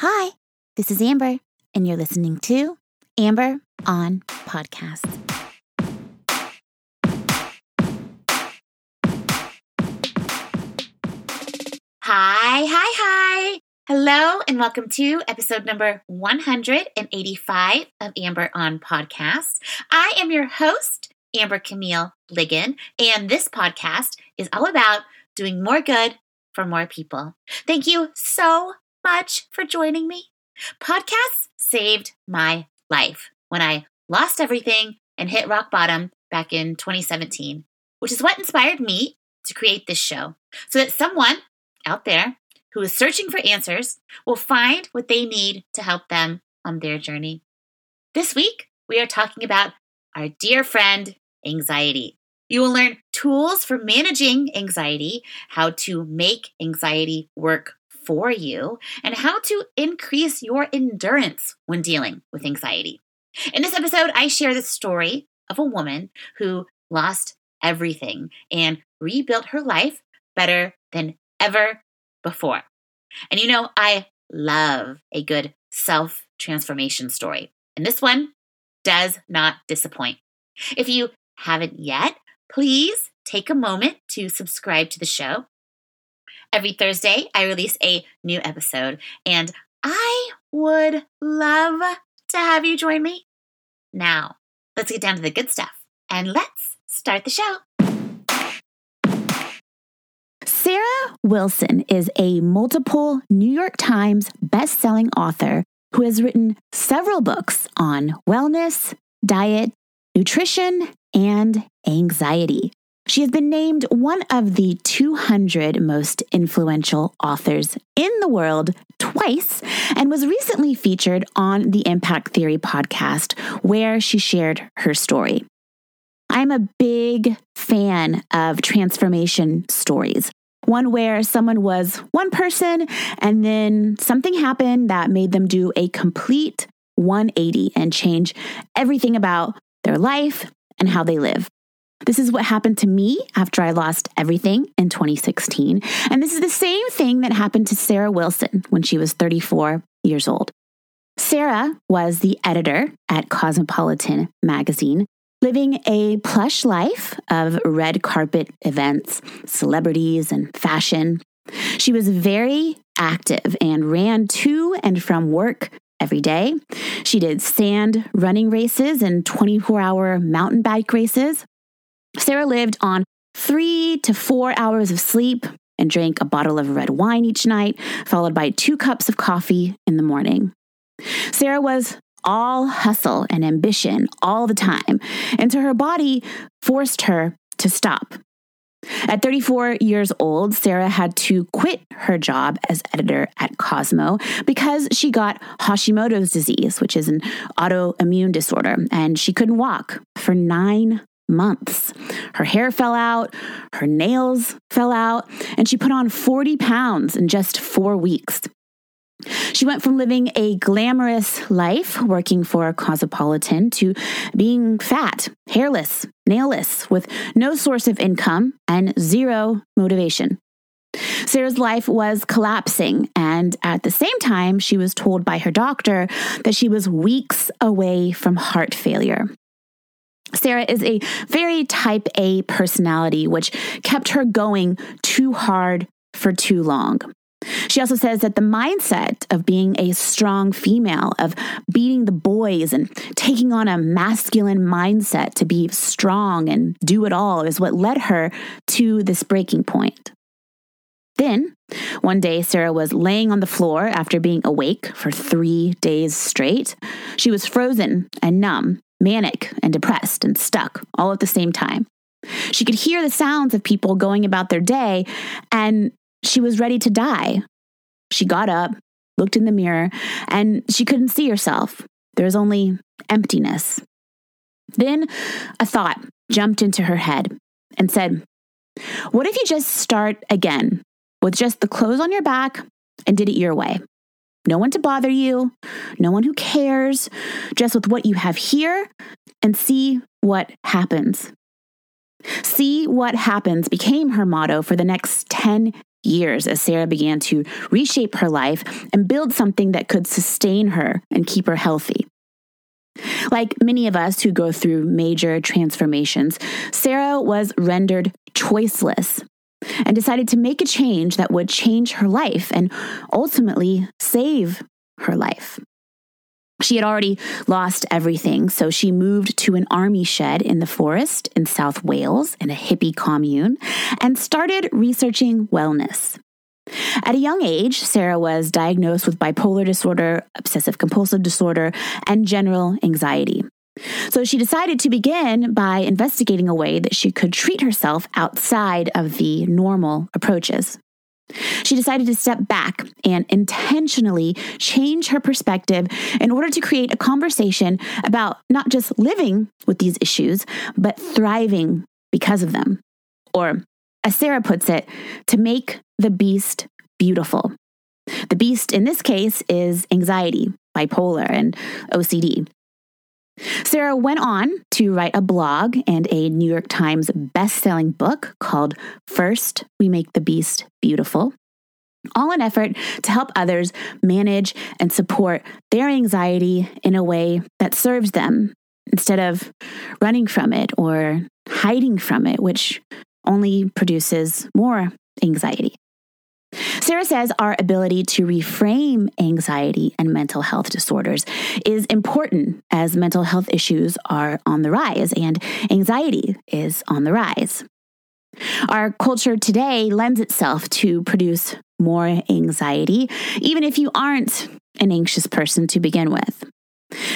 Hi, this is Amber, and you're listening to Amber on Podcast. Hi, hi, hi. Hello, and welcome to episode number 185 of Amber on Podcast. I am your host, Amber Camille Ligon, and this podcast is all about doing more good for more people. Thank you so much for joining me. Podcasts saved my life when I lost everything and hit rock bottom back in 2017, which is what inspired me to create this show so that someone out there who is searching for answers will find what they need to help them on their journey. This week, we are talking about our dear friend, anxiety. You will learn tools for managing anxiety, how to make anxiety work for you and how to increase your endurance when dealing with anxiety. In this episode, I share the story of a woman who lost everything and rebuilt her life better than ever before. And you know, I love a good self transformation story. And this one does not disappoint. If you haven't yet, please take a moment to subscribe to the show Every Thursday, I release a new episode, and I would love to have you join me. Now, let's get down to the good stuff and let's start the show. Sarah Wilson is a multiple New York Times best-selling author who has written several books on wellness, diet, nutrition, and anxiety. She has been named one of the 200 most influential authors in the world twice and was recently featured on the Impact Theory podcast, where she shared her story. I'm a big fan of transformation stories. One where someone was one person and then something happened that made them do a complete 180 and change everything about their life and how they live. This is what happened to me after I lost everything in 2016. And this is the same thing that happened to Sarah Wilson when she was 34 years old. Sarah was the editor at Cosmopolitan magazine, living a plush life of red carpet events, celebrities, and fashion. She was very active and ran to and from work every day. She did sand running races and 24 hour mountain bike races. Sarah lived on three to four hours of sleep and drank a bottle of red wine each night, followed by two cups of coffee in the morning. Sarah was all hustle and ambition all the time, and so her body forced her to stop. At 34 years old, Sarah had to quit her job as editor at Cosmo because she got Hashimoto's disease, which is an autoimmune disorder, and she couldn't walk for nine months. Her hair fell out, her nails fell out, and she put on 40 pounds in just four weeks. She went from living a glamorous life working for Cosmopolitan to being fat, hairless, nailless, with no source of income and zero motivation. Sarah's life was collapsing, and at the same time, she was told by her doctor that she was weeks away from heart failure. Sarah is a very type A personality, which kept her going too hard for too long. She also says that the mindset of being a strong female, of beating the boys and taking on a masculine mindset to be strong and do it all, is what led her to this breaking point. Then, one day, Sarah was laying on the floor after being awake for three days straight. She was frozen and numb, manic and depressed and stuck all at the same time. She could hear the sounds of people going about their day, and she was ready to die. She got up, looked in the mirror, and she couldn't see herself. There was only emptiness. Then a thought jumped into her head and said, What if you just start again with just the clothes on your back and did it your way? No one to bother you, no one who cares, just with what you have here and see what happens. See what happens became her motto for the next 10 years as Sarah began to reshape her life and build something that could sustain her and keep her healthy. Like many of us who go through major transformations, Sarah was rendered choiceless and decided to make a change that would change her life and ultimately save her life. She had already lost everything, so she moved to an army shed in the forest in South Wales in a hippie commune and started researching wellness. At a young age, Sarah was diagnosed with bipolar disorder, obsessive compulsive disorder, and general anxiety. So she decided to begin by investigating a way that she could treat herself outside of the normal approaches. She decided to step back and intentionally change her perspective in order to create a conversation about not just living with these issues, but thriving because of them. Or, as Sarah puts it, to make the beast beautiful. The beast in this case is anxiety, bipolar, and OCD. Sarah went on to write a blog and a New York Times best-selling book called First We Make the Beast Beautiful. All an effort to help others manage and support their anxiety in a way that serves them instead of running from it or hiding from it, which only produces more anxiety. Sarah says our ability to reframe anxiety and mental health disorders is important as mental health issues are on the rise and anxiety is on the rise. Our culture today lends itself to produce more anxiety, even if you aren't an anxious person to begin with.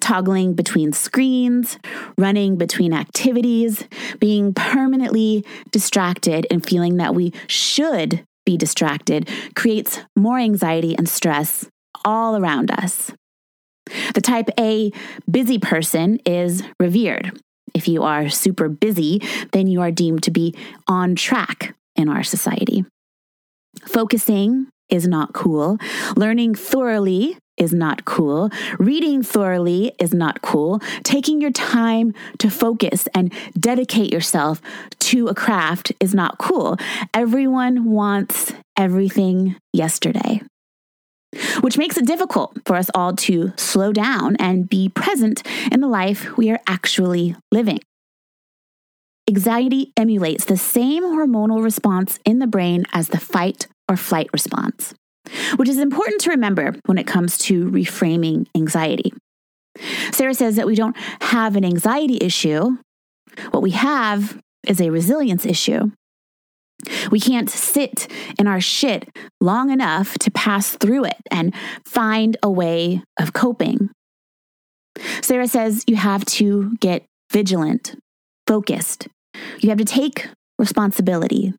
Toggling between screens, running between activities, being permanently distracted, and feeling that we should be distracted creates more anxiety and stress all around us. The type A busy person is revered. If you are super busy, then you are deemed to be on track in our society. Focusing is not cool. Learning thoroughly is not cool. Reading thoroughly is not cool. Taking your time to focus and dedicate yourself to a craft is not cool. Everyone wants everything yesterday. Which makes it difficult for us all to slow down and be present in the life we are actually living. Anxiety emulates the same hormonal response in the brain as the fight or flight response which is important to remember when it comes to reframing anxiety. Sarah says that we don't have an anxiety issue. What we have is a resilience issue. We can't sit in our shit long enough to pass through it and find a way of coping. Sarah says you have to get vigilant, focused. You have to take responsibility,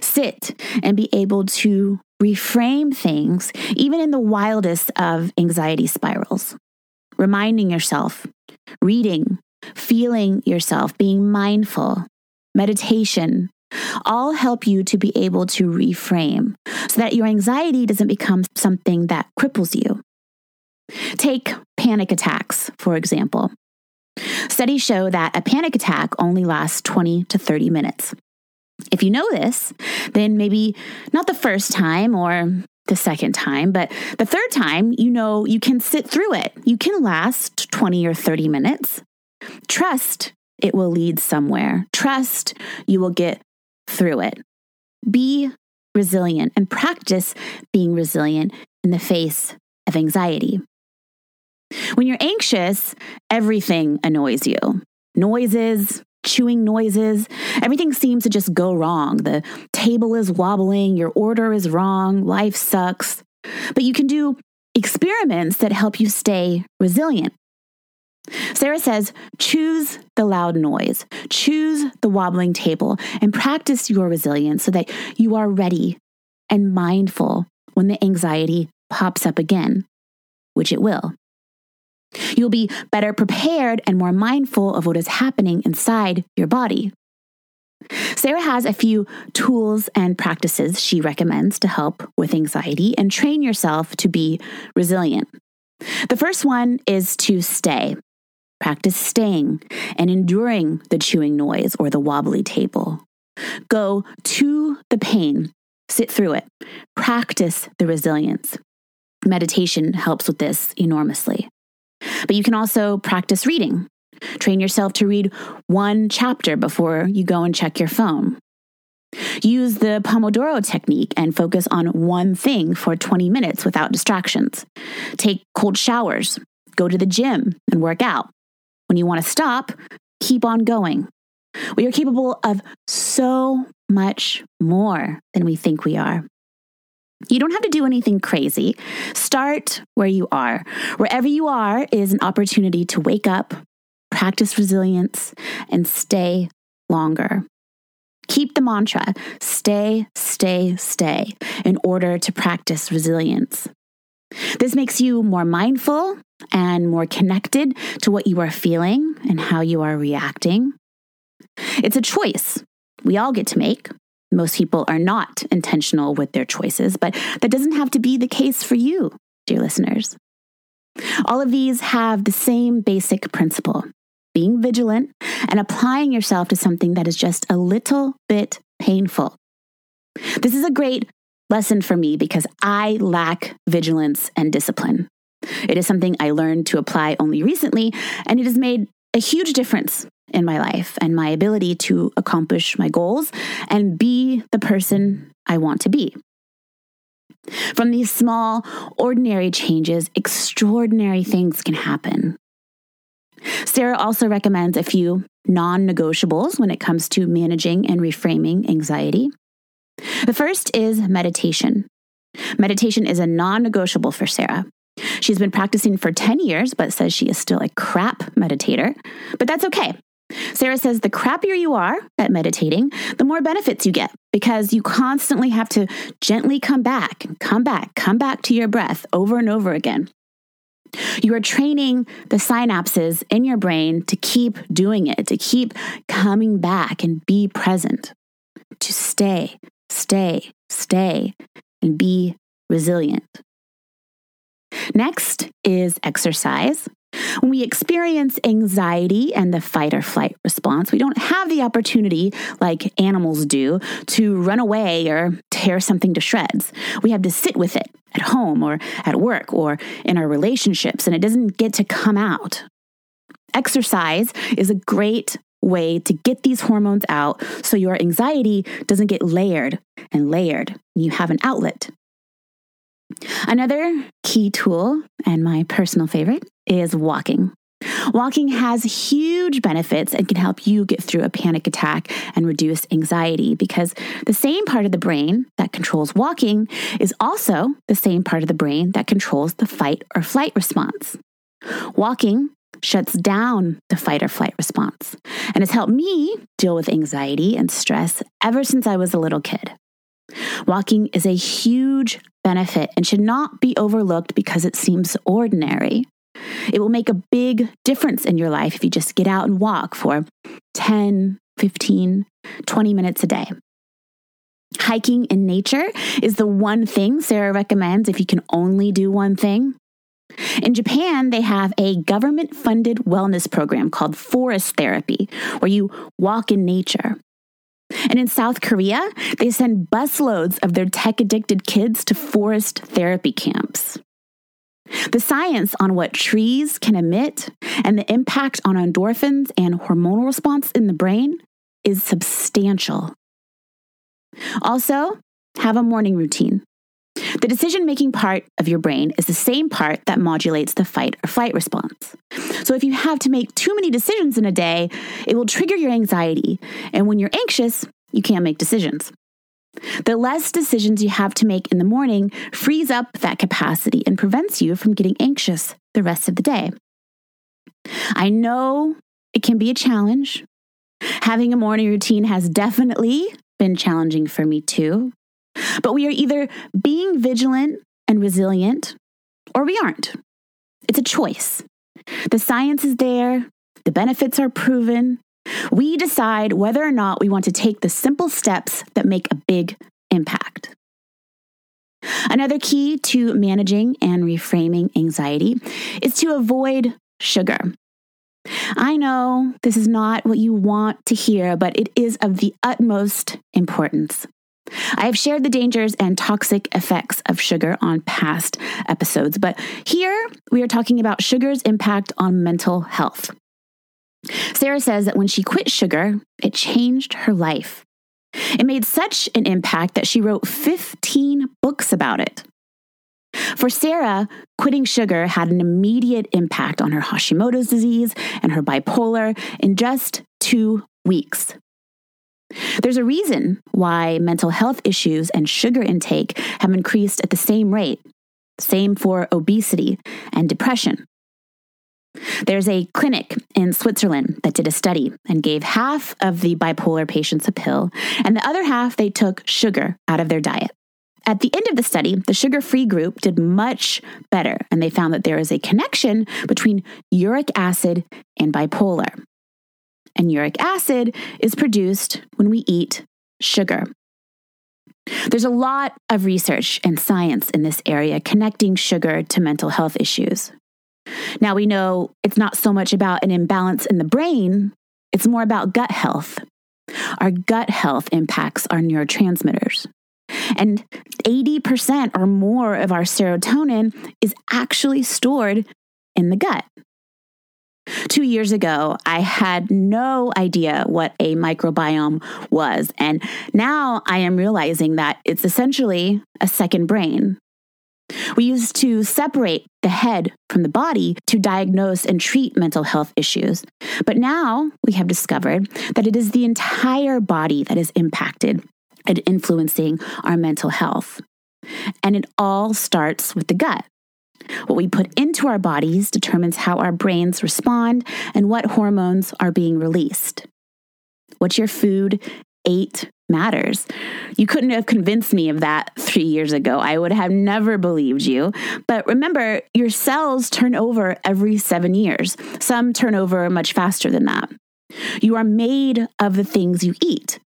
sit and be able to reframe things, even in the wildest of anxiety spirals. Reminding yourself, reading, feeling yourself, being mindful, meditation, all help you to be able to reframe so that your anxiety doesn't become something that cripples you. Take panic attacks, for example. Studies show that a panic attack only lasts 20 to 30 minutes. If you know this, then maybe not the first time or the second time, but the third time, you know you can sit through it. You can last 20 or 30 minutes. Trust it will lead somewhere. Trust you will get through it. Be resilient and practice being resilient in the face of anxiety. When you're anxious, everything annoys you noises, chewing noises. Everything seems to just go wrong. The table is wobbling, your order is wrong, life sucks. But you can do experiments that help you stay resilient. Sarah says, choose the loud noise, choose the wobbling table, and practice your resilience so that you are ready and mindful when the anxiety pops up again, which it will. You'll be better prepared and more mindful of what is happening inside your body. Sarah has a few tools and practices she recommends to help with anxiety and train yourself to be resilient. The first one is to stay. Practice staying and enduring the chewing noise or the wobbly table. Go to the pain sit through it, practice the resilience. Meditation helps with this enormously. But you can also practice reading. Train yourself to read one chapter before you go and check your phone. Use the Pomodoro technique and focus on one thing for 20 minutes without distractions. Take cold showers, go to the gym and work out. When you want to stop, keep on going. We are capable of so much more than we think we are. You don't have to do anything crazy. Start where you are. Wherever you are is an opportunity to wake up, practice resilience, and stay longer. Keep the mantra stay, stay, stay in order to practice resilience. This makes you more mindful and more connected to what you are feeling and how you are reacting. It's a choice we all get to make. Most people are not intentional with their choices, but that doesn't have to be the case for you, dear listeners. All of these have the same basic principle being vigilant and applying yourself to something that is just a little bit painful. This is a great lesson for me because I lack vigilance and discipline. It is something I learned to apply only recently, and it has made a huge difference in my life and my ability to accomplish my goals and be the person I want to be. From these small, ordinary changes, extraordinary things can happen. Sarah also recommends a few non negotiables when it comes to managing and reframing anxiety. The first is meditation. Meditation is a non negotiable for Sarah. She's been practicing for 10 years, but says she is still a crap meditator. But that's okay. Sarah says the crappier you are at meditating, the more benefits you get because you constantly have to gently come back, come back, come back to your breath over and over again. You are training the synapses in your brain to keep doing it, to keep coming back and be present, to stay, stay, stay, and be resilient. Next is exercise. When we experience anxiety and the fight or flight response, we don't have the opportunity, like animals do, to run away or tear something to shreds. We have to sit with it at home or at work or in our relationships, and it doesn't get to come out. Exercise is a great way to get these hormones out so your anxiety doesn't get layered and layered. You have an outlet Another key tool, and my personal favorite, is walking. Walking has huge benefits and can help you get through a panic attack and reduce anxiety because the same part of the brain that controls walking is also the same part of the brain that controls the fight or flight response. Walking shuts down the fight or flight response and has helped me deal with anxiety and stress ever since I was a little kid. Walking is a huge benefit and should not be overlooked because it seems ordinary. It will make a big difference in your life if you just get out and walk for 10, 15, 20 minutes a day. Hiking in nature is the one thing Sarah recommends if you can only do one thing. In Japan, they have a government funded wellness program called Forest Therapy, where you walk in nature. And in South Korea, they send busloads of their tech addicted kids to forest therapy camps. The science on what trees can emit and the impact on endorphins and hormonal response in the brain is substantial. Also, have a morning routine. The decision making part of your brain is the same part that modulates the fight or flight response. So, if you have to make too many decisions in a day, it will trigger your anxiety. And when you're anxious, you can't make decisions. The less decisions you have to make in the morning frees up that capacity and prevents you from getting anxious the rest of the day. I know it can be a challenge. Having a morning routine has definitely been challenging for me too. But we are either being vigilant and resilient or we aren't. It's a choice. The science is there, the benefits are proven. We decide whether or not we want to take the simple steps that make a big impact. Another key to managing and reframing anxiety is to avoid sugar. I know this is not what you want to hear, but it is of the utmost importance. I have shared the dangers and toxic effects of sugar on past episodes, but here we are talking about sugar's impact on mental health. Sarah says that when she quit sugar, it changed her life. It made such an impact that she wrote 15 books about it. For Sarah, quitting sugar had an immediate impact on her Hashimoto's disease and her bipolar in just two weeks. There's a reason why mental health issues and sugar intake have increased at the same rate. Same for obesity and depression. There's a clinic in Switzerland that did a study and gave half of the bipolar patients a pill, and the other half they took sugar out of their diet. At the end of the study, the sugar free group did much better, and they found that there is a connection between uric acid and bipolar. And uric acid is produced when we eat sugar. There's a lot of research and science in this area connecting sugar to mental health issues. Now we know it's not so much about an imbalance in the brain, it's more about gut health. Our gut health impacts our neurotransmitters. And 80% or more of our serotonin is actually stored in the gut. Two years ago, I had no idea what a microbiome was. And now I am realizing that it's essentially a second brain. We used to separate the head from the body to diagnose and treat mental health issues. But now we have discovered that it is the entire body that is impacted and influencing our mental health. And it all starts with the gut. What we put into our bodies determines how our brains respond and what hormones are being released. What your food ate matters. You couldn't have convinced me of that three years ago. I would have never believed you. But remember, your cells turn over every seven years. Some turn over much faster than that. You are made of the things you eat.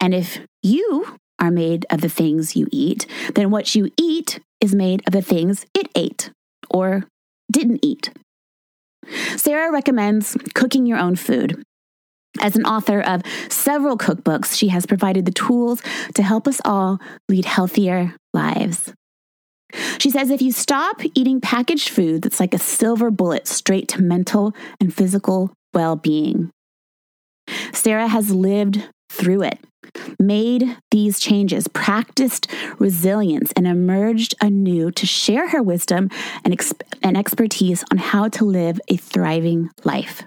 And if you are made of the things you eat, then what you eat is made of the things it ate or didn't eat. Sarah recommends cooking your own food. As an author of several cookbooks, she has provided the tools to help us all lead healthier lives. She says if you stop eating packaged food that's like a silver bullet straight to mental and physical well being. Sarah has lived through it, made these changes, practiced resilience, and emerged anew to share her wisdom and, exp- and expertise on how to live a thriving life.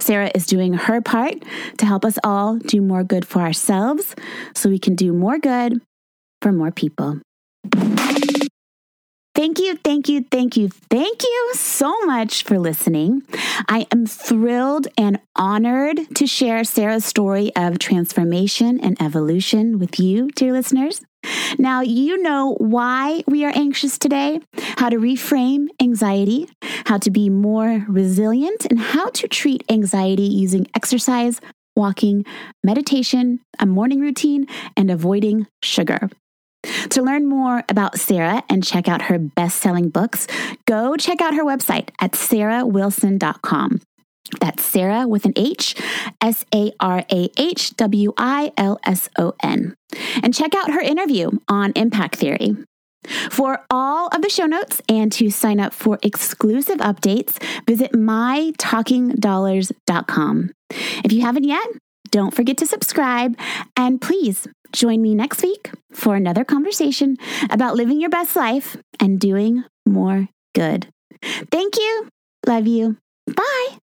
Sarah is doing her part to help us all do more good for ourselves so we can do more good for more people. Thank you, thank you, thank you, thank you so much for listening. I am thrilled and honored to share Sarah's story of transformation and evolution with you, dear listeners. Now, you know why we are anxious today, how to reframe anxiety, how to be more resilient, and how to treat anxiety using exercise, walking, meditation, a morning routine, and avoiding sugar. To learn more about Sarah and check out her best selling books, go check out her website at sarahwilson.com. That's Sarah with an H, S A R A H W I L S O N. And check out her interview on impact theory. For all of the show notes and to sign up for exclusive updates, visit mytalkingdollars.com. If you haven't yet, don't forget to subscribe and please join me next week for another conversation about living your best life and doing more good. Thank you. Love you. Bye.